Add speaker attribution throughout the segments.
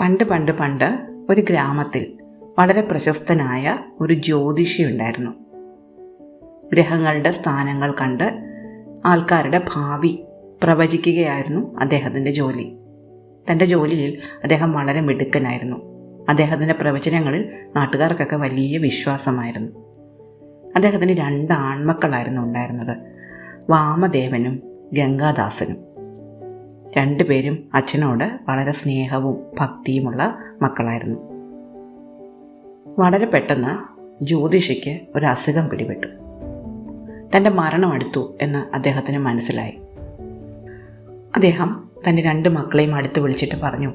Speaker 1: പണ്ട് പണ്ട് പണ്ട് ഒരു ഗ്രാമത്തിൽ വളരെ പ്രശസ്തനായ ഒരു ജ്യോതിഷി ഉണ്ടായിരുന്നു. ഗ്രഹങ്ങളുടെ സ്ഥാനങ്ങൾ കണ്ട് ആൾക്കാരുടെ ഭാവി പ്രവചിക്കുകയായിരുന്നു അദ്ദേഹത്തിന്റെ ജോലി. തന്റെ ജോലിയിൽ അദ്ദേഹം വളരെ മിടുക്കനായിരുന്നു. അദ്ദേഹത്തിന്റെ പ്രവചനങ്ങളിൽ നാട്ടുകാർക്കൊക്കെ വലിയ വിശ്വാസമായിരുന്നു. അദ്ദേഹത്തിന് രണ്ട് ആൺമക്കളായിരുന്നു ഉണ്ടായിരുന്നത്. വാമദേവനും ഗംഗാദാസനും. രണ്ടുപേരും അച്ഛനോട് വളരെ സ്നേഹവും ഭക്തിയുമുള്ള മക്കളായിരുന്നു. വളരെ പെട്ടെന്ന് ജ്യോതിഷിക്ക് ഒരു അസുഖം പിടിപെട്ടു. തന്റെ മരണം അടുത്തു എന്ന് അദ്ദേഹത്തിന് മനസ്സിലായി. അദ്ദേഹം തന്റെ രണ്ട് മക്കളെയും അടുത്ത് വിളിച്ചിട്ട് പറഞ്ഞു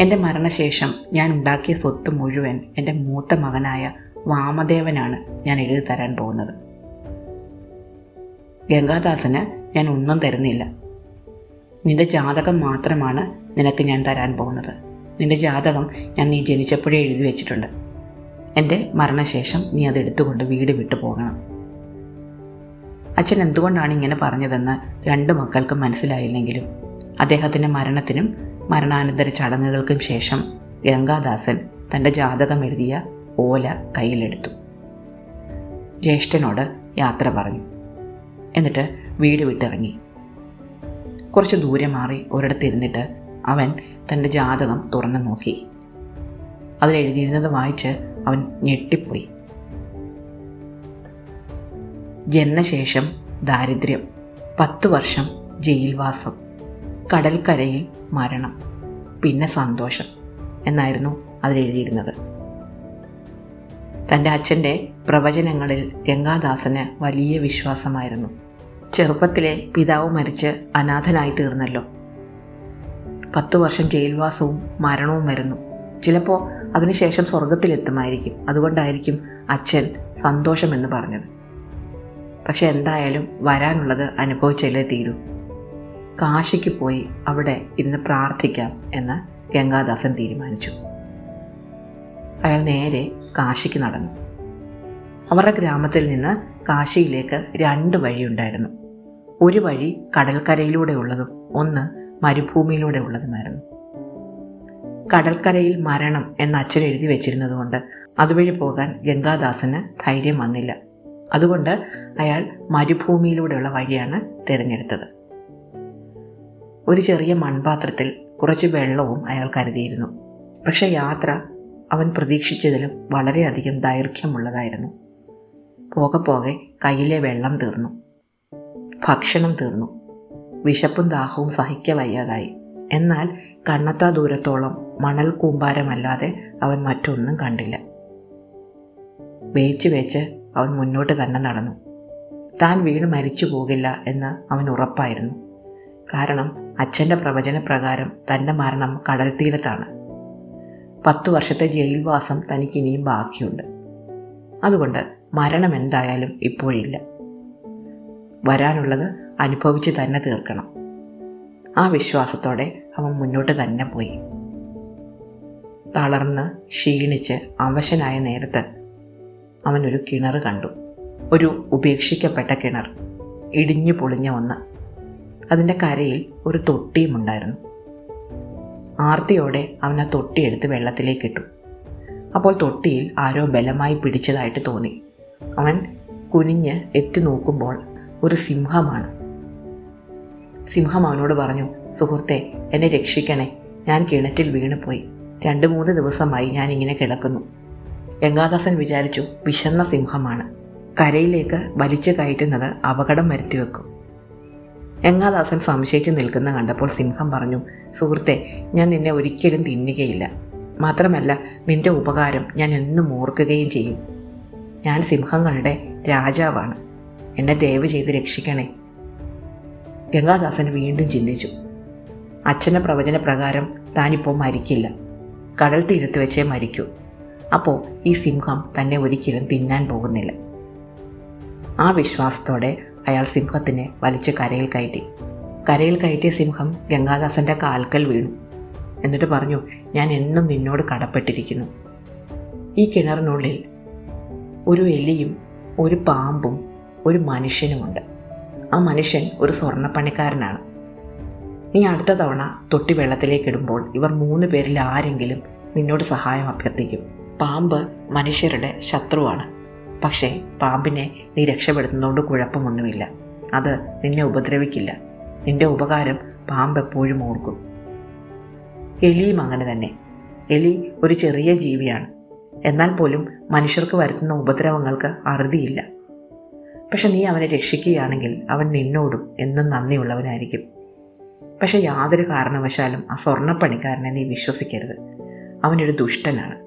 Speaker 1: എന്റെ മരണശേഷം ഞാൻ ഉണ്ടാക്കിയ സ്വത്ത് മുഴുവൻ എന്റെ മൂത്ത മകനായ വാമദേവനാണ് ഞാൻ എഴുതി തരാൻ പോകുന്നത്. ഗംഗാദാസന് ഞാൻ ഒന്നും തരുന്നില്ല. നിന്റെ ജാതകം മാത്രമാണ് നിനക്ക് ഞാൻ തരാൻ പോകുന്നത്. നിന്റെ ജാതകം ഞാൻ നീ ജനിച്ചപ്പോഴേ എഴുതി വെച്ചിട്ടുണ്ട്. എന്റെ മരണശേഷം നീ അത് എടുത്തുകൊണ്ട് വീട് വിട്ടു പോകണം. അച്ഛൻ എന്തുകൊണ്ടാണ് ഇങ്ങനെ പറഞ്ഞതെന്ന് രണ്ട് മക്കൾക്കും മനസ്സിലായില്ലെങ്കിലും അദ്ദേഹത്തിന്റെ മരണത്തിനും മരണാനന്തര ചടങ്ങുകൾക്കും ശേഷം ഗംഗാദാസൻ തന്റെ ജാതകം എഴുതിയ ഓല കയ്യിലെടുത്തു. ജ്യേഷ്ഠനോട് യാത്ര പറഞ്ഞു. എന്നിട്ട് വീട് വിട്ടിറങ്ങി. കുറച്ച് ദൂരെ മാറി ഒരിടത്തിരുന്നിട്ട് അവൻ തന്റെ ജാതകം തുറന്നു നോക്കി. അതിലെഴുതിയിരുന്നത് വായിച്ച് അവൻ ഞെട്ടിപ്പോയി. ജനനശേഷം ദാരിദ്ര്യം പത്തു വർഷം ജയിൽവാസം കടൽക്കരയിൽ മരണം പിന്നെ സന്തോഷം എന്നായിരുന്നു അതിലെഴുതിയിരുന്നത് തന്റെ അച്ഛന്റെ പ്രവചനങ്ങളിൽ ഗംഗാദാസന് വലിയ വിശ്വാസമായിരുന്നു. ചെറുപ്പത്തിലെ പിതാവ് മരിച്ച് അനാഥനായി തീർന്നല്ലോ. പത്തു വർഷം ജയിൽവാസവും മരണവും വരുന്നു. ചിലപ്പോൾ അതിനുശേഷം സ്വർഗത്തിലെത്തുമായിരിക്കും അതുകൊണ്ടായിരിക്കും അച്ഛൻ സന്തോഷമെന്ന് പറഞ്ഞത്. പക്ഷെ എന്തായാലും വരാനുള്ളത് അനുഭവിച്ചല്ലേ തീരൂ. കാശിക്ക് പോയി അവിടെ ഇന്ന് പ്രാർത്ഥിക്കാം എന്ന് ഗംഗാദാസൻ തീരുമാനിച്ചു. അയാൾ നേരെ കാശിക്ക് നടന്നു. അവരുടെ ഗ്രാമത്തിൽ നിന്ന് കാശിയിലേക്ക് രണ്ട് വഴിയുണ്ടായിരുന്നു ഒരു വഴി കടൽക്കരയിലൂടെ ഉള്ളതും ഒന്ന് മരുഭൂമിയിലൂടെ ഉള്ളതുമായിരുന്നു. കടൽക്കരയിൽ മരണം എന്ന് അച്ഛൻ എഴുതി വെച്ചിരുന്നതുകൊണ്ട് അതുവഴി പോകാൻ ഗംഗാദാസിന് ധൈര്യം വന്നില്ല. അതുകൊണ്ട് അയാൾ മരുഭൂമിയിലൂടെയുള്ള വഴിയാണ് തിരഞ്ഞെടുത്തത്. ഒരു ചെറിയ മൺപാത്രത്തിൽ കുറച്ച് വെള്ളവും അയാൾ കരുതിയിരുന്നു. പക്ഷേ യാത്ര അവൻ പ്രതീക്ഷിച്ചതിലും വളരെയധികം ദൈർഘ്യമുള്ളതായിരുന്നു. പോകെ പോകെ കയ്യിലെ വെള്ളം തീർന്നു. ഭക്ഷണം തീർന്നു. വിശപ്പും ദാഹവും സഹിക്ക വയ്യാതായി. എന്നാൽ കണ്ണത്താ ദൂരത്തോളം മണൽ കൂമ്പാരമല്ലാതെ അവൻ മറ്റൊന്നും കണ്ടില്ല. വേച്ച് വേച്ച് അവൻ മുന്നോട്ട് തന്നെ നടന്നു. താൻ വീണ് മരിച്ചു പോകില്ല എന്ന് അവൻ ഉറപ്പായിരുന്നു. കാരണം അച്ഛന്റെ പ്രവചനപ്രകാരം തന്റെ മരണം കടൽ തീരത്താണ് പത്തു വർഷത്തെ ജയിൽവാസം തനിക്കിനിയും ബാക്കിയുണ്ട്. അതുകൊണ്ട് മരണം എന്തായാലും ഇപ്പോഴില്ല. വരാനുള്ളത് അനുഭവിച്ച് തന്നെ തീർക്കണം. ആ വിശ്വാസത്തോടെ അവൻ മുന്നോട്ട് തന്നെ പോയി. തളർന്ന് ക്ഷീണിച്ച് അവശനായ നേരത്ത് അവൻ ഒരു കിണർ കണ്ടു. ഒരു ഉപേക്ഷിക്കപ്പെട്ട കിണർ ഇടിഞ്ഞു പൊളിഞ്ഞ ഒന്ന്. അതിന്റെ കരയിൽ ഒരു തൊട്ടിയുമുണ്ടായിരുന്നു. ആർത്തിയോടെ അവനെ തൊട്ടിയെടുത്ത് വെള്ളത്തിലേക്ക് ഇട്ടു അപ്പോൾ തൊട്ടിയിൽ ആരോ ബലമായി പിടിച്ചതായിട്ട് തോന്നി. അവൻ കുനിഞ്ഞ് എത്തി നോക്കുമ്പോൾ ഒരു സിംഹമാണ്. സിംഹം അവനോട് പറഞ്ഞു സുഹൃത്തെ എന്നെ രക്ഷിക്കണേ. ഞാൻ കിണറ്റിൽ വീണുപോയി. രണ്ട് മൂന്ന് ദിവസമായി ഞാൻ ഇങ്ങനെ കിടക്കുന്നു. ഗംഗാദാസൻ വിചാരിച്ചു വിശന്ന സിംഹമാണ്. കരയിലേക്ക് വലിച്ചു കയറ്റുന്നത് അപകടം വരുത്തിവെക്കും. ഗംഗാദാസൻ സംശയിച്ചു നിൽക്കുന്ന കണ്ടപ്പോൾ സിംഹം പറഞ്ഞു സുഹൃത്തെ ഞാൻ നിന്നെ ഒരിക്കലും തിന്നുകയില്ല. മാത്രമല്ല നിന്റെ ഉപകാരം ഞാൻ എന്നും ഓർക്കുകയും ചെയ്യും. ഞാൻ സിംഹങ്ങളുടെ രാജാവാണ്. എന്നെ ദയവ് ചെയ്ത് രക്ഷിക്കണേ. ഗംഗാദാസൻ വീണ്ടും ചിന്തിച്ചു. അച്ഛന്റെ പ്രവചന പ്രകാരം താനിപ്പോൾ മരിക്കില്ല. കടൽ തീരത്ത് വെച്ചേ മരിക്കൂ. അപ്പോൾ ഈ സിംഹം തന്നെ ഒരിക്കലും തിന്നാൻ പോകുന്നില്ല. ആ വിശ്വാസത്തോടെ അയാൾ സിംഹത്തിനെ വലിച്ച് കരയിൽ കയറ്റി. കരയിൽ കയറ്റിയ സിംഹം ഗംഗാദാസന്റെ കാൽക്കൽ വീണു. എന്നിട്ട് പറഞ്ഞു ഞാൻ എന്നും നിന്നോട് കടപ്പെട്ടിരിക്കുന്നു. ഈ കിണറിനുള്ളിൽ ഒരു എലിയും ഒരു പാമ്പും ഒരു മനുഷ്യനുമുണ്ട്. ആ മനുഷ്യൻ ഒരു സ്വർണപ്പണിക്കാരനാണ്. നീ അടുത്ത തവണ തൊട്ടി വെള്ളത്തിലേക്ക് ഇടുമ്പോൾ ഇവർ മൂന്ന് പേരിൽ ആരെങ്കിലും നിന്നോട് സഹായം അഭ്യർത്ഥിക്കും. പാമ്പ് മനുഷ്യരുടെ ശത്രുവാണ്. പക്ഷേ പാമ്പിനെ നീ രക്ഷപ്പെടുത്തുന്നതുകൊണ്ട് കുഴപ്പമൊന്നുമില്ല. അത് നിന്നെ ഉപദ്രവിക്കില്ല. നിന്റെ ഉപകാരം പാമ്പ് എപ്പോഴും ഓർക്കും. എലിയും അങ്ങനെ തന്നെ. എലി ഒരു ചെറിയ ജീവിയാണ്. എന്നാൽ പോലും മനുഷ്യർക്ക് വരുത്തുന്ന ഉപദ്രവങ്ങൾക്ക് അറുതിയില്ല. പക്ഷെ നീ അവനെ രക്ഷിക്കുകയാണെങ്കിൽ അവൻ നിന്നോടും എന്നും നന്ദിയുള്ളവനായിരിക്കും. പക്ഷെ യാതൊരു കാരണവശാലും ആ സ്വർണപ്പണിക്കാരനെ നീ വിശ്വസിക്കരുത്. അവനൊരു ദുഷ്ടനാണ്.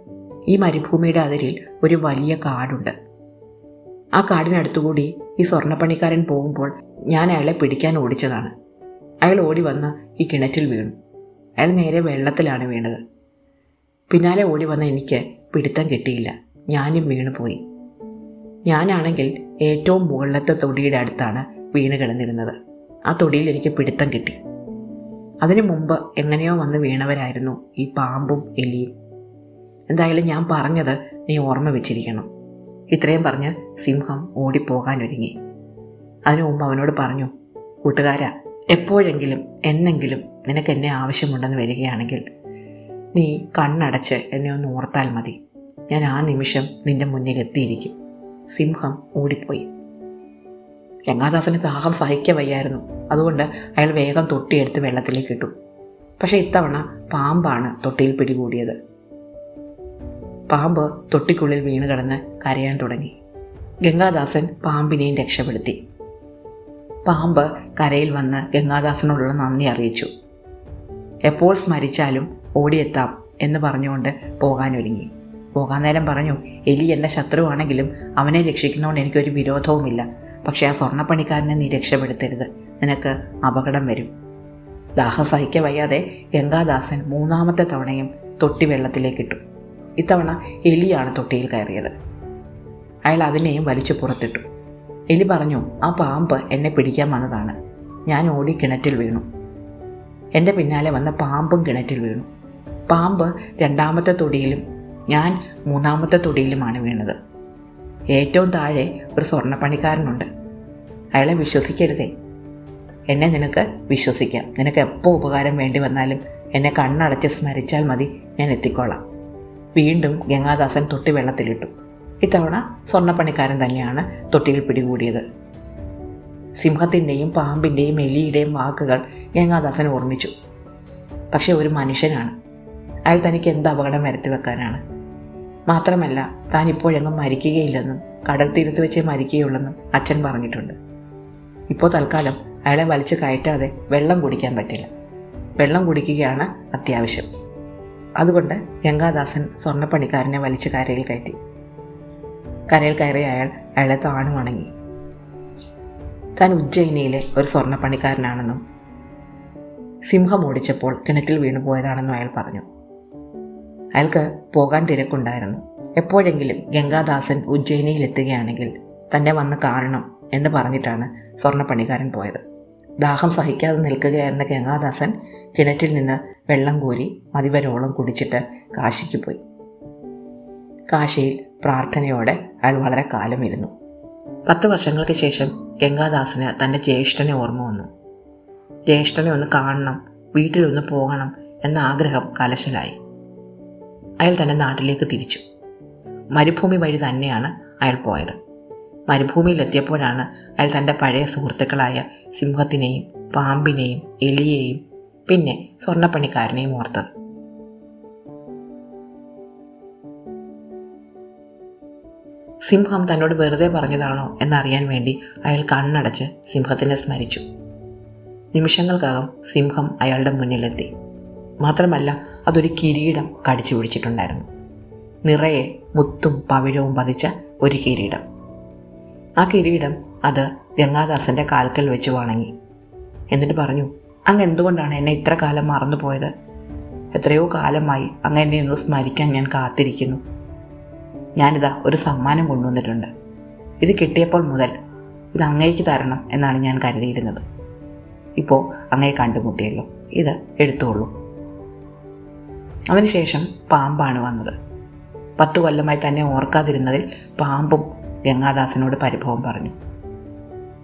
Speaker 1: ഈ മരുഭൂമിയുടെ അതിരിൽ ഒരു വലിയ കാടുണ്ട്. ആ കാടിനടുത്തുകൂടി ഈ സ്വർണപ്പണിക്കാരൻ പോകുമ്പോൾ ഞാൻ അയാളെ പിടിക്കാൻ ഓടിച്ചതാണ്. അയാൾ ഓടി വന്ന് ഈ കിണറ്റിൽ വീണു. അയാൾ നേരെ വെള്ളത്തിലാണ് വീണത്. പിന്നാലെ ഓടി വന്ന എനിക്ക് പിടുത്തം കിട്ടിയില്ല. ഞാനും വീണു പോയി. ഞാനാണെങ്കിൽ ഏറ്റവും മുകളിലത്തെ തൊടിയുടെ അടുത്താണ് വീണ് കിടന്നിരുന്നത്. ആ തൊടിയിൽ എനിക്ക് പിടുത്തം കിട്ടി. അതിനു മുമ്പ് എങ്ങനെയോ വന്ന് വീണവരായിരുന്നു ഈ പാമ്പും എലിയും. എന്തായാലും ഞാൻ പറഞ്ഞത് നീ ഓർമ്മ വെച്ചിരിക്കണം. ഇത്രയും പറഞ്ഞ് സിംഹം ഓടിപ്പോകാനൊരുങ്ങി. അതിനു മുമ്പ് അവനോട് പറഞ്ഞു കൂട്ടുകാരാ എപ്പോഴെങ്കിലും എന്നെങ്കിലും നിനക്ക് എന്നെ ആവശ്യമുണ്ടെന്ന് വരികയാണെങ്കിൽ നീ കണ്ണടച്ച് എന്നെ ഒന്ന് ഓർത്താൽ മതി. ഞാൻ ആ നിമിഷം നിന്റെ മുന്നിൽ എത്തിയിരിക്കും. സിംഹം ഓടിപ്പോയി. ഗംഗാദാസന് ദാഹം സഹിക്ക വയ്യായിരുന്നു. അതുകൊണ്ട് അയാൾ വേഗം തൊട്ടിയെടുത്ത് വെള്ളത്തിലേക്ക് ഇട്ടു. പക്ഷേ ഇത്തവണ പാമ്പാണ് തൊട്ടിയിൽ പിടികൂടിയത്. പാമ്പ് തൊട്ടിക്കുള്ളിൽ വീണ് കിടന്ന് കരയാൻ തുടങ്ങി. ഗംഗാദാസൻ പാമ്പിനെയും രക്ഷപ്പെടുത്തി. പാമ്പ് കരയിൽ വന്ന് ഗംഗാദാസനോടുള്ള നന്ദി അറിയിച്ചു. എപ്പോൾ സ്മരിച്ചാലും ഓടിയെത്താം എന്ന് പറഞ്ഞുകൊണ്ട് പോകാനൊരുങ്ങി. പോകാൻ നേരം പറഞ്ഞു എലി എന്റെ ശത്രുവാണെങ്കിലും അവനെ രക്ഷിക്കുന്നതുകൊണ്ട് എനിക്കൊരു വിരോധവുമില്ല. പക്ഷേ ആ സ്വർണപ്പണിക്കാരനെ നീ രക്ഷപ്പെടുത്തരുത്. നിനക്ക് അപകടം വരും. ദാഹം സഹിക്ക വയ്യാതെ ഗംഗാദാസൻ മൂന്നാമത്തെ തവണയും തൊട്ടി വെള്ളത്തിലേക്കിട്ടു ഇത്തവണ എലിയാണ് തൊട്ടിയിൽ കയറിയത്. അയാൾ അതിനെയും വലിച്ചു പുറത്തിട്ടു. എലി പറഞ്ഞു ആ പാമ്പ് എന്നെ പിടിക്കാൻ വന്നതാണ്. ഞാൻ ഓടി കിണറ്റിൽ വീണു. എന്റെ പിന്നാലെ വന്ന പാമ്പും കിണറ്റിൽ വീണു. പാമ്പ് രണ്ടാമത്തെ തൊടിയിലും ഞാൻ മൂന്നാമത്തെ തൊടിയിലുമാണ് വീണത്. ഏറ്റവും താഴെ ഒരു സ്വർണപ്പണിക്കാരനുണ്ട്. അയാളെ വിശ്വസിക്കരുതേ. എന്നെ നിനക്ക് വിശ്വസിക്കാം. നിനക്ക് എപ്പോൾ ഉപകാരം വേണ്ടി വന്നാലും എന്നെ കണ്ണടച്ച് സ്മരിച്ചാൽ മതി. ഞാൻ എത്തിക്കോളാം. വീണ്ടും ഗംഗാദാസൻ തൊട്ടി വെള്ളത്തിലിട്ടു. ഇത്തവണ സ്വർണപ്പണിക്കാരൻ തന്നെയാണ് തൊട്ടിയിൽ പിടികൂടിയത്. സിംഹത്തിന്റെയും പാമ്പിന്റെയും എലിയുടെയും വാക്കുകൾ ഗംഗാദാസൻ ഓർമ്മിച്ചു. പക്ഷെ ഒരു മനുഷ്യനാണ്. അയാൾ തനിക്ക് എന്ത് അപകടം വരുത്തി വെക്കാനാണ്. മാത്രമല്ല താൻ ഇപ്പോഴെങ്ങും മരിക്കുകയില്ലെന്നും കടൽ തീരത്ത് വെച്ചേ മരിക്കുകയുള്ളെന്നും അച്ഛൻ പറഞ്ഞിട്ടുണ്ട്. ഇപ്പോൾ തൽക്കാലം അയാളെ വലിച്ചു കയറ്റാതെ വെള്ളം കുടിക്കാൻ പറ്റില്ല. വെള്ളം കുടിക്കുകയാണ് അത്യാവശ്യം. അതുകൊണ്ട് ഗംഗാദാസൻ സ്വർണപ്പണിക്കാരനെ വലിച്ച് കരയിൽ കയറ്റി. കരയിൽ കയറി അയാൾ അയാളെ താണു വണങ്ങി. താൻ ഉജ്ജയിനിയിലെ ഒരു സ്വർണപ്പണിക്കാരനാണെന്നും സിംഹം ഓടിച്ചപ്പോൾ കിണറ്റിൽ വീണു പോയതാണെന്നും അയാൾ പറഞ്ഞു. അയാൾക്ക് പോകാൻ തിരക്കുണ്ടായിരുന്നു. എപ്പോഴെങ്കിലും ഗംഗാദാസൻ ഉജ്ജയിനിയിൽ എത്തുകയാണെങ്കിൽ തന്നെ വന്ന കാരണം എന്ന് പറഞ്ഞിട്ടാണ് സ്വർണപ്പണിക്കാരൻ പോയത്. ദാഹം സഹിക്കാതെ നിൽക്കുകയായിരുന്ന ഗംഗാദാസൻ കിണറ്റിൽ നിന്ന് വെള്ളം കോരി മതിവരോളം കുടിച്ചിട്ട് കാശിക്ക് പോയി. കാശിയിൽ പ്രാർത്ഥനയോടെ അയാൾ വളരെ കാലം ഇരുന്നു. പത്ത് വർഷങ്ങൾക്ക് ശേഷം ഗംഗാദാസിന് തന്റെ ജ്യേഷ്ഠനെ ഓർമ്മ വന്നു. ജ്യേഷ്ഠനെ ഒന്ന് കാണണം വീട്ടിലൊന്ന് പോകണം എന്ന ആഗ്രഹം കലശലായി. അയാൾ തന്റെ നാട്ടിലേക്ക് തിരിച്ചു. മരുഭൂമി വഴി തന്നെയാണ് അയാൾ പോയത്. മരുഭൂമിയിലെത്തിയപ്പോഴാണ് അയാൾ തന്റെ പഴയ സുഹൃത്തുക്കളായ സിംഹത്തിനെയും പാമ്പിനെയും എലിയെയും പിന്നെ സ്വർണപ്പണിക്കാരനെയും ഓർത്തത്. സിംഹം തന്നോട് വെറുതെ പറഞ്ഞതാണോ എന്നറിയാൻ വേണ്ടി അയാൾ കണ്ണടച്ച് സിംഹത്തിനെ സ്മരിച്ചു. നിമിഷങ്ങൾക്കകം സിംഹം അയാളുടെ മുന്നിലെത്തി. മാത്രമല്ല അതൊരു കിരീടം കടിച്ചു പിടിച്ചിട്ടുണ്ടായിരുന്നു. നിറയെ മുത്തും പവിഴവും പതിച്ച ഒരു കിരീടം. ആ കിരീടം അത് ഗംഗാദാസന്റെ കാൽക്കൽ വെച്ച് വണങ്ങി. എന്നിട്ട് പറഞ്ഞു അങ്ങ് എന്തുകൊണ്ടാണ് എന്നെ ഇത്ര കാലം മറന്നുപോയത് എത്രയോ കാലമായി അങ്ങ് എന്നെ ഒന്ന് സ്മരിക്കാൻ ഞാൻ കാത്തിരിക്കുന്നു. ഞാനിതാ ഒരു സമ്മാനം കൊണ്ടുവന്നിട്ടുണ്ട്. ഇത് കിട്ടിയപ്പോൾ മുതൽ ഇത് അങ്ങേക്ക് തരണം എന്നാണ് ഞാൻ കരുതിയിരുന്നത്. ഇപ്പോൾ അങ്ങയെ കണ്ടുമുട്ടിയല്ലോ. ഇത് എടുത്തോളൂ. അതിനുശേഷം പാമ്പാണ് വന്നത്. പത്തു കൊല്ലമായി തന്നെ ഓർക്കാതിരുന്നതിൽ പാമ്പും ഗംഗാദാസനോട് പരിഭവം പറഞ്ഞു.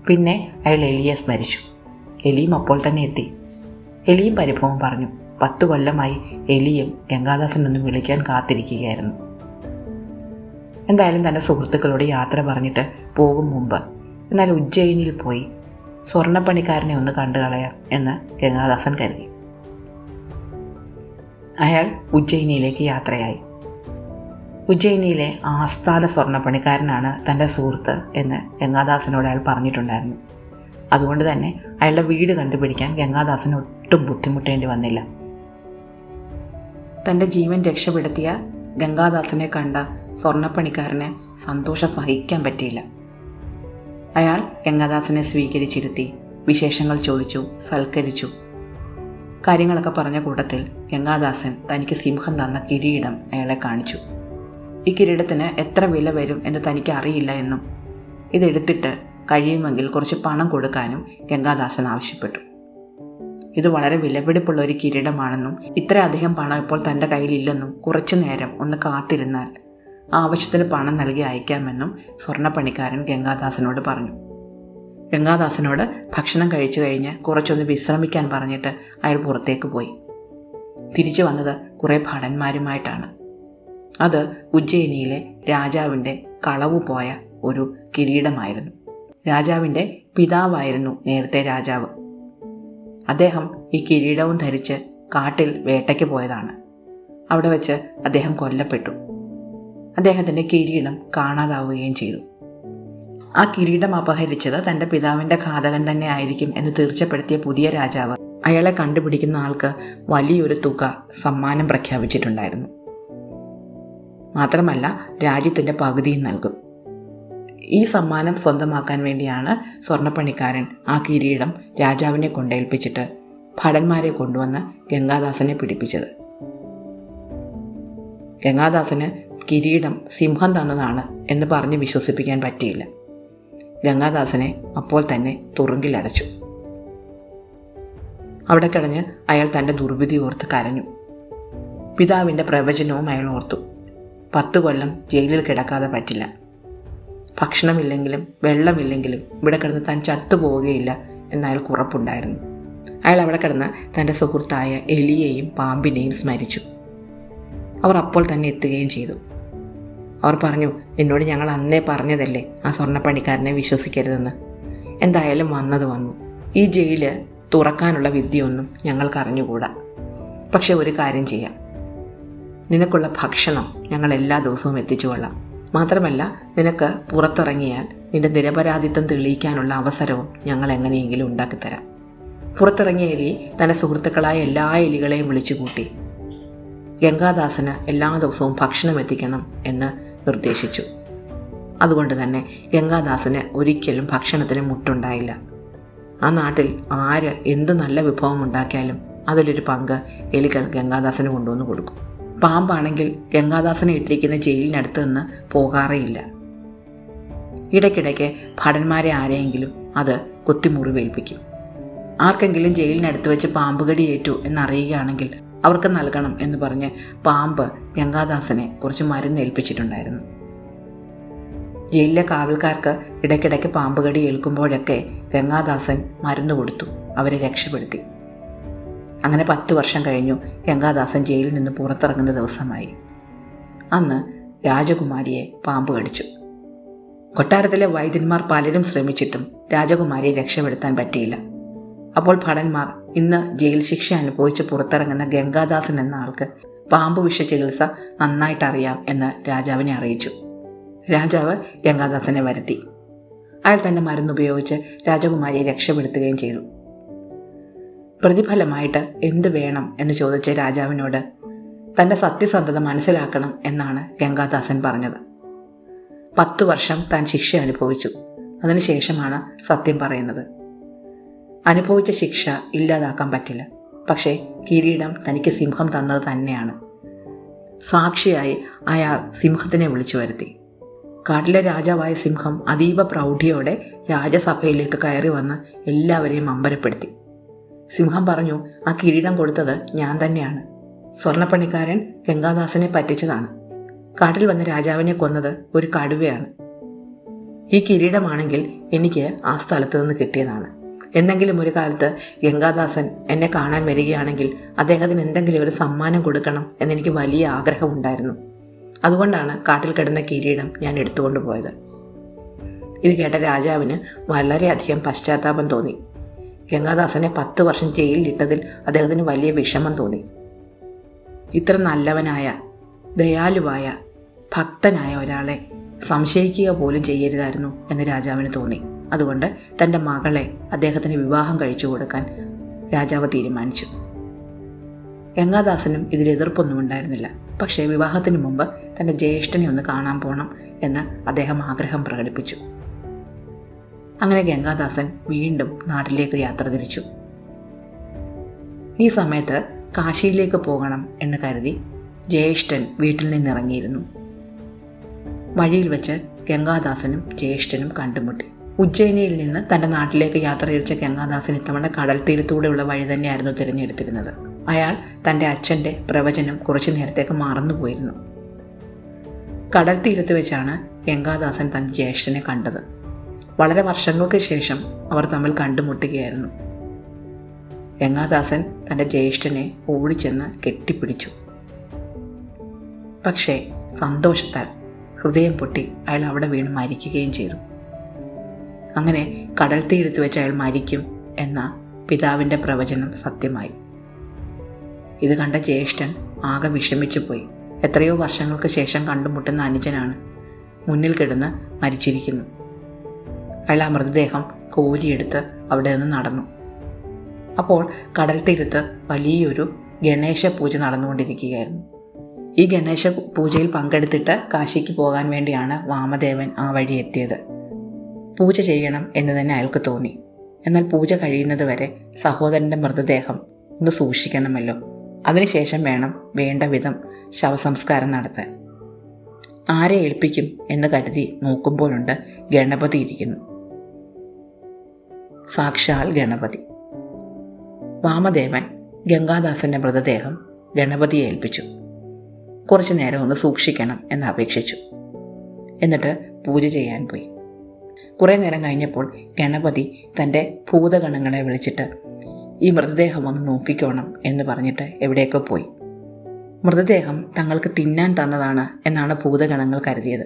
Speaker 1: പിന്നെ അയാൾ എലിയെ സ്മരിച്ചു. എലിയും അപ്പോൾ തന്നെ എത്തി. എലിയും പരിഭവം പറഞ്ഞു. പത്തു കൊല്ലമായി എലിയും ഗംഗാദാസനൊന്നും വിളിക്കാൻ കാത്തിരിക്കുകയായിരുന്നു. എന്തായാലും തന്റെ സുഹൃത്തുക്കളോട് യാത്ര പറഞ്ഞിട്ട് പോകും മുമ്പ്. എന്നാൽ ഉജ്ജയിനിൽ പോയി സ്വർണപ്പണിക്കാരനെ ഒന്ന് കണ്ടു കളയാം എന്ന് ഗംഗാദാസൻ കരുതി. അയാൾ ഉജ്ജയിനിയിലേക്ക് യാത്രയായി. ഉജ്ജയിനിയിലെ ആസ്ഥാന സ്വർണപ്പണിക്കാരനാണ് തന്റെ സുഹൃത്ത് എന്ന് ഗംഗാദാസനോട് അയാൾ പറഞ്ഞിട്ടുണ്ടായിരുന്നു. അതുകൊണ്ട് തന്നെ അയാളുടെ വീട് കണ്ടുപിടിക്കാൻ ഗംഗാദാസിന് ഒട്ടും ബുദ്ധിമുട്ടേണ്ടി വന്നില്ല. തന്റെ ജീവൻ രക്ഷപ്പെടുത്തിയ ഗംഗാദാസിനെ കണ്ട സ്വർണപ്പണിക്കാരന് സന്തോഷം സഹിക്കാൻ പറ്റിയില്ല. അയാൾ ഗംഗാദാസനെ സ്വീകരിച്ചിരുത്തി വിശേഷങ്ങൾ ചോദിച്ചു സൽക്കരിച്ചു. കാര്യങ്ങളൊക്കെ പറഞ്ഞ കൂട്ടത്തിൽ ഗംഗാദാസൻ തനിക്ക് സിംഹം തന്ന കിരീടം അയാളെ കാണിച്ചു. ഈ കിരീടത്തിന് എത്ര വില വരും എന്ന് തനിക്ക് അറിയില്ല എന്നും ഇതെടുത്തിട്ട് കഴിയുമെങ്കിൽ കുറച്ച് പണം കൊടുക്കാനും ഗംഗാദാസൻ ആവശ്യപ്പെട്ടു. ഇത് വളരെ വിലപിടിപ്പുള്ള ഒരു കിരീടമാണെന്നും ഇത്രയധികം പണം ഇപ്പോൾ തന്റെ കയ്യിലില്ലെന്നും കുറച്ചു നേരം ഒന്ന് കാത്തിരുന്നാൽ ആവശ്യത്തിന് പണം നൽകി അയക്കാമെന്നും സ്വർണപ്പണിക്കാരൻ ഗംഗാദാസനോട് പറഞ്ഞു. ഗംഗാദാസനോട് ഭക്ഷണം കഴിച്ചു കഴിഞ്ഞ് കുറച്ചൊന്ന് വിശ്രമിക്കാൻ പറഞ്ഞിട്ട് അയാൾ പുറത്തേക്ക് പോയി. തിരിച്ചു വന്നത് കുറേ ഭടന്മാരുമായിട്ടാണ്. അത് ഉജ്ജയിനിയിലെ രാജാവിന്റെ കളവു പോയ ഒരു കിരീടമായിരുന്നു. രാജാവിന്റെ പിതാവായിരുന്നു നേരത്തെ രാജാവ്. അദ്ദേഹം ഈ കിരീടവും ധരിച്ച് കാട്ടിൽ വേട്ടയ്ക്ക് പോയതാണ്. അവിടെ വെച്ച് അദ്ദേഹം കൊല്ലപ്പെട്ടു. അദ്ദേഹത്തിന്റെ കിരീടം കാണാതാവുകയും ചെയ്തു. ആ കിരീടം അപഹരിച്ചത് തന്റെ പിതാവിന്റെ ഘാതകൻ തന്നെ ആയിരിക്കും എന്ന് തീർച്ചപ്പെടുത്തിയ പുതിയ രാജാവ് അയാളെ കണ്ടുപിടിക്കുന്ന ആൾക്ക് വലിയൊരു തുക സമ്മാനം പ്രഖ്യാപിച്ചിട്ടുണ്ടായിരുന്നു. മാത്രമല്ല രാജ്യത്തിന്റെ പകുതിയും നൽകും. ഈ സമ്മാനം സ്വന്തമാക്കാൻ വേണ്ടിയാണ് സ്വർണപ്പണിക്കാരൻ ആ കിരീടം രാജാവിനെ കൊണ്ടേൽപ്പിച്ചിട്ട് ഭടന്മാരെ കൊണ്ടുവന്ന് ഗംഗാദാസനെ പിടിപ്പിച്ചത്. ഗംഗാദാസന് കിരീടം സിംഹം തന്നതാണ് എന്ന് പറഞ്ഞ് വിശ്വസിപ്പിക്കാൻ പറ്റിയില്ല. ഗംഗാദാസനെ അപ്പോൾ തന്നെ തുറുങ്കിലടച്ചു. അവിടെ കിടഞ്ഞ് അയാൾ തന്റെ ദുർവിധി ഓർത്ത് കരഞ്ഞു. പിതാവിന്റെ പ്രവചനവും അയാൾ ഓർത്തു. പത്ത് കൊല്ലം ജയിലിൽ കിടക്കാതെ പറ്റില്ല. ഭക്ഷണമില്ലെങ്കിലും വെള്ളമില്ലെങ്കിലും ഇവിടെ കിടന്ന് താൻ ചത്തുപോവുകയില്ല എന്ന് അയാൾക്ക് ഉറപ്പുണ്ടായിരുന്നു. അയാൾ അവിടെ കിടന്ന് തന്റെ സുഹൃത്തായ എലിയെയും പാമ്പിനെയും സ്മരിച്ചു. അവർ അപ്പോൾ തന്നെ എത്തുകയും ചെയ്തു. അവർ പറഞ്ഞു എന്നോട് ഞങ്ങൾ അന്നേ പറഞ്ഞതല്ലേ ആ സ്വർണപ്പണിക്കാരനെ വിശ്വസിക്കരുതെന്ന്. എന്തായാലും വന്നത് വന്നു. ഈ ജയിൽ തുറക്കാനുള്ള വിദ്യയൊന്നും ഞങ്ങൾക്ക് അറിഞ്ഞുകൂടാ. പക്ഷെ ഒരു കാര്യം ചെയ്യാം. നിനക്കുള്ള ഭക്ഷണം ഞങ്ങൾ എല്ലാ ദിവസവും എത്തിച്ചു കൊള്ളാം. മാത്രമല്ല നിനക്ക് പുറത്തിറങ്ങിയാൽ നിന്റെ നിരപരാധിത്വം തെളിയിക്കാനുള്ള അവസരവും ഞങ്ങൾ എങ്ങനെയെങ്കിലും ഉണ്ടാക്കിത്തരാം. പുറത്തിറങ്ങിയ എലി തന്റെ സുഹൃത്തുക്കളായ എല്ലാ എലികളെയും വിളിച്ചു കൂട്ടി ഗംഗാദാസന് എല്ലാ ദിവസവും ഭക്ഷണം എത്തിക്കണം എന്ന് നിർദ്ദേശിച്ചു. അതുകൊണ്ട് തന്നെ ഗംഗാദാസന് ഒരിക്കലും ഭക്ഷണത്തിന് മുട്ടുണ്ടായില്ല. ആ നാട്ടിൽ ആര് എന്ത് നല്ല വിഭവം ഉണ്ടാക്കിയാലും അതിലൊരു പങ്ക് എലികൾ ഗംഗാദാസന് കൊണ്ടുവന്ന് കൊടുക്കും. പാമ്പാണെങ്കിൽ ഗംഗാദാസനെ ഇട്ടിരിക്കുന്ന ജയിലിനടുത്ത് നിന്ന് പോകാറേയില്ല. ഇടയ്ക്കിടയ്ക്ക് ഭടന്മാരെ ആരെയെങ്കിലും അത് കുത്തിമുറിവേൽപ്പിക്കും. ആർക്കെങ്കിലും ജയിലിനടുത്ത് വെച്ച് പാമ്പുകടി ഏറ്റു എന്നറിയുകയാണെങ്കിൽ അവർക്ക് നൽകണം എന്ന് പറഞ്ഞ് പാമ്പ് ഗംഗാദാസനെ കുറച്ച് മരുന്ന് ഏൽപ്പിച്ചിട്ടുണ്ടായിരുന്നു. ജയിലിലെ കാവൽക്കാർക്ക് ഇടയ്ക്കിടയ്ക്ക് പാമ്പുകടി ഏൽക്കുമ്പോഴൊക്കെ ഗംഗാദാസൻ മരുന്ന് കൊടുത്തു. അവരെ രക്ഷപ്പെടുത്തി. അങ്ങനെ പത്ത് വർഷം കഴിഞ്ഞു ഗംഗാദാസൻ ജയിലിൽ നിന്ന് പുറത്തിറങ്ങുന്ന ദിവസമായി. അന്ന് രാജകുമാരിയെ പാമ്പ് കടിച്ചു. കൊട്ടാരത്തിലെ വൈദ്യന്മാർ പലരും ശ്രമിച്ചിട്ടും രാജകുമാരിയെ രക്ഷപ്പെടുത്താൻ പറ്റിയില്ല. അപ്പോൾ ഭടന്മാർ ഇന്ന് ജയിൽ ശിക്ഷ അനുഭവിച്ച് പുറത്തിറങ്ങുന്ന ഗംഗാദാസൻ എന്ന ആൾക്ക് പാമ്പ് വിഷ ചികിത്സ നന്നായിട്ട് അറിയാം എന്ന് രാജാവിനെ അറിയിച്ചു. രാജാവ് ഗംഗാദാസനെ വരുത്തി. അയാൾ തന്റെ മരുന്നുപയോഗിച്ച് രാജകുമാരിയെ രക്ഷപ്പെടുത്തുകയും ചെയ്തു. പ്രതിഫലമായിട്ട് എന്ത് വേണം എന്ന് ചോദിച്ച രാജാവിനോട് തന്റെ സത്യസന്ധത മനസ്സിലാക്കണം എന്നാണ് ഗംഗാദാസൻ പറഞ്ഞത്. പത്ത് വർഷം താൻ ശിക്ഷ അനുഭവിച്ചു. അതിനുശേഷമാണ് സത്യം പറയുന്നത്. അനുഭവിച്ച ശിക്ഷ ഇല്ലാതാക്കാൻ പറ്റില്ല. പക്ഷേ കിരീടം തനിക്ക് സിംഹം തന്നത് തന്നെയാണ്. സാക്ഷിയായി അയാൾ സിംഹത്തിനെ വിളിച്ചു വരുത്തി. കാട്ടിലെ രാജാവായ സിംഹം അതീവ പ്രൗഢിയോടെ രാജസഭയിലേക്ക് കയറി വന്ന് എല്ലാവരെയും അമ്പരപ്പെടുത്തി. സിംഹം പറഞ്ഞു ആ കിരീടം കൊടുത്തത് ഞാൻ തന്നെയാണ്. സ്വർണപ്പണിക്കാരൻ ഗംഗാദാസനെ പറ്റിച്ചതാണ്. കാട്ടിൽ വന്ന രാജാവിനെ കൊന്നത് ഒരു കടുവയാണ്. ഈ കിരീടമാണെങ്കിൽ എനിക്ക് ആ സ്ഥലത്ത് നിന്ന് കിട്ടിയതാണ്. എന്തെങ്കിലും ഒരു കാലത്ത് ഗംഗാദാസൻ എന്നെ കാണാൻ വരികയാണെങ്കിൽ അദ്ദേഹത്തിന് എന്തെങ്കിലും ഒരു സമ്മാനം കൊടുക്കണം എന്നെനിക്ക് വലിയ ആഗ്രഹമുണ്ടായിരുന്നു അതുകൊണ്ടാണ് കാട്ടിൽ കിടന്ന കിരീടം ഞാൻ എടുത്തുകൊണ്ട് പോയത്. ഇത് കേട്ട രാജാവിന് വളരെയധികം പശ്ചാത്താപം തോന്നി. ഗംഗാദാസനെ പത്ത് വർഷം ജയിലിലിട്ടതിൽ അദ്ദേഹത്തിന് വലിയ വിഷമം തോന്നി. ഇത്ര നല്ലവനായ ദയാലുവായ ഭക്തനായ ഒരാളെ സംശയിക്കുക പോലും ചെയ്യരുതായിരുന്നു എന്ന് രാജാവിന് തോന്നി. അതുകൊണ്ട് തന്റെ മകളെ അദ്ദേഹത്തിന് വിവാഹം കഴിച്ചു കൊടുക്കാൻ രാജാവ് തീരുമാനിച്ചു. ഗംഗാദാസനും ഇതിൽ എതിർപ്പൊന്നും ഉണ്ടായിരുന്നില്ല. പക്ഷേ വിവാഹത്തിന് മുമ്പ് തന്റെ ജ്യേഷ്ഠനെ ഒന്ന് കാണാൻ പോകണം എന്ന് അദ്ദേഹം ആഗ്രഹം പ്രകടിപ്പിച്ചു. അങ്ങനെ ഗംഗാദാസൻ വീണ്ടും നാട്ടിലേക്ക് യാത്ര തിരിച്ചു. ഈ സമയത്ത് കാശിയിലേക്ക് പോകണം എന്ന് കരുതി ജ്യേഷ്ഠൻ വീട്ടിൽ നിന്നിറങ്ങിയിരുന്നു. വഴിയിൽ വെച്ച് ഗംഗാദാസനും ജ്യേഷ്ഠനും കണ്ടുമുട്ടി. ഉജ്ജയിനിയിൽ നിന്ന് തന്റെ നാട്ടിലേക്ക് യാത്ര തിരിച്ച ഗംഗാദാസൻ ഇത്തവണ കടൽ തീരത്തൂടെയുള്ള വഴി തന്നെയായിരുന്നു തിരഞ്ഞെടുത്തിരുന്നത്. അയാൾ തന്റെ അച്ഛന്റെ പ്രവചനം കുറച്ചു നേരത്തേക്ക് മറന്നുപോയിരുന്നു. കടൽ തീരത്ത് വെച്ചാണ് ഗംഗാദാസൻ തന്റെ ജ്യേഷ്ഠനെ കണ്ടത്. വളരെ വർഷങ്ങൾക്ക് ശേഷം അവർ തമ്മിൽ കണ്ടുമുട്ടുകയായിരുന്നു. ഗംഗാദാസൻ തന്റെ ജ്യേഷ്ഠനെ ഓടിച്ചെന്ന് കെട്ടിപ്പിടിച്ചു. പക്ഷേ സന്തോഷത്താൽ ഹൃദയം പൊട്ടി അയാൾ അവിടെ വീണ് മരിക്കുകയും ചെയ്തു. അങ്ങനെ കടൽ തീരത്ത് വെച്ച് അയാൾ മരിക്കും എന്ന പിതാവിന്റെ പ്രവചനം സത്യമായി. ഇത് കണ്ട ജ്യേഷ്ഠൻ ആകെ വിഷമിച്ചു പോയി. എത്രയോ വർഷങ്ങൾക്ക് ശേഷം കണ്ടുമുട്ടുന്ന അനുജനാണ് മുന്നിൽ കിടന്ന് മരിച്ചിരിക്കുന്നു. അയാൾ ആ മൃതദേഹം കോരിയെടുത്ത് അവിടെ നിന്ന് നടന്നു. അപ്പോൾ കടൽ തീരത്ത് വലിയൊരു ഗണേശ പൂജ നടന്നുകൊണ്ടിരിക്കുകയായിരുന്നു. ഈ ഗണേശ പൂജയിൽ പങ്കെടുത്തിട്ട് കാശിക്ക് പോകാൻ വേണ്ടിയാണ് വാമദേവൻ ആ വഴി എത്തിയത്. പൂജ ചെയ്യണം എന്ന് തന്നെ അയാൾക്ക് തോന്നി. എന്നാൽ പൂജ കഴിയുന്നത് വരെ സഹോദരന്റെ മൃതദേഹം ഒന്ന് സൂക്ഷിക്കണമല്ലോ. അതിനുശേഷം വേണം വേണ്ട വിധം ശവസംസ്കാരം നടത്താൻ. ആരെ ഏൽപ്പിക്കും എന്ന് കരുതി നോക്കുമ്പോഴുണ്ട് ഗണപതി ഇരിക്കുന്നു. സാക്ഷാൽ ഗണപതി. വാമദേവൻ ഗംഗാദാസന്റെ മൃതദേഹം ഗണപതിയെ ഏൽപ്പിച്ചു. കുറച്ചു നേരം ഒന്ന് സൂക്ഷിക്കണം എന്ന് അപേക്ഷിച്ചു. എന്നിട്ട് പൂജ ചെയ്യാൻ പോയി. കുറേ നേരം കഴിഞ്ഞപ്പോൾ ഗണപതി തന്റെ ഭൂതഗണങ്ങളെ വിളിച്ചിട്ട് ഈ മൃതദേഹം ഒന്ന് നോക്കിക്കോണം എന്ന് പറഞ്ഞിട്ട് എവിടെയൊക്കെ പോയി. മൃതദേഹം തങ്ങൾക്ക് തിന്നാൻ തന്നതാണ് എന്നാണ് ഭൂതഗണങ്ങൾ കരുതിയത്.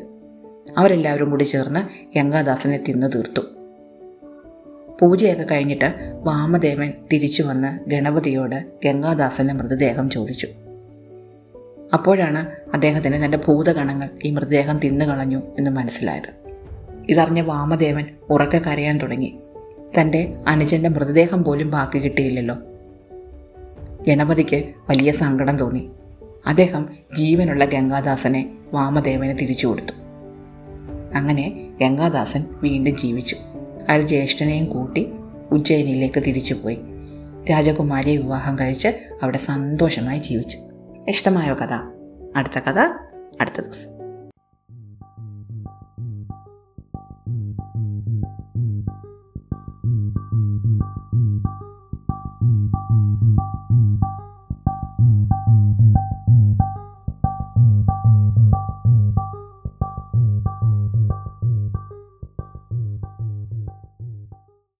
Speaker 1: അവരെല്ലാവരും കൂടി ചേർന്ന് ഗംഗാദാസനെ തിന്നു തീർത്തു. പൂജയൊക്കെ കഴിഞ്ഞിട്ട് വാമദേവൻ തിരിച്ചു വന്ന് ഗണപതിയോട് ഗംഗാദാസന്റെ മൃതദേഹം ചോദിച്ചു. അപ്പോഴാണ് അദ്ദേഹത്തിന് തന്റെ ഭൂതഗണങ്ങൾ ഈ മൃതദേഹം തിന്നു കളഞ്ഞു എന്ന് മനസ്സിലായത്. ഇതറിഞ്ഞ വാമദേവൻ ഉറക്കെ കരയാൻ തുടങ്ങി. തന്റെ അനുജന്റെ മൃതദേഹം പോലും ബാക്കി കിട്ടിയില്ലല്ലോ. ഗണപതിക്ക് വലിയ സങ്കടം തോന്നി. അദ്ദേഹം ജീവനുള്ള ഗംഗാദാസനെ വാമദേവന് തിരിച്ചു കൊടുത്തു. അങ്ങനെ ഗംഗാദാസൻ വീണ്ടും ജീവിച്ചു. അയാൾ ജ്യേഷ്ഠനെയും കൂട്ടി ഉജ്ജയിനിയിലേക്ക് തിരിച്ചുപോയി. രാജകുമാരിയെ വിവാഹം കഴിച്ച് അവിടെ സന്തോഷമായി ജീവിച്ചു. ഇഷ്ടമായ കഥ? അടുത്ത കഥ അടുത്ത ദിവസം.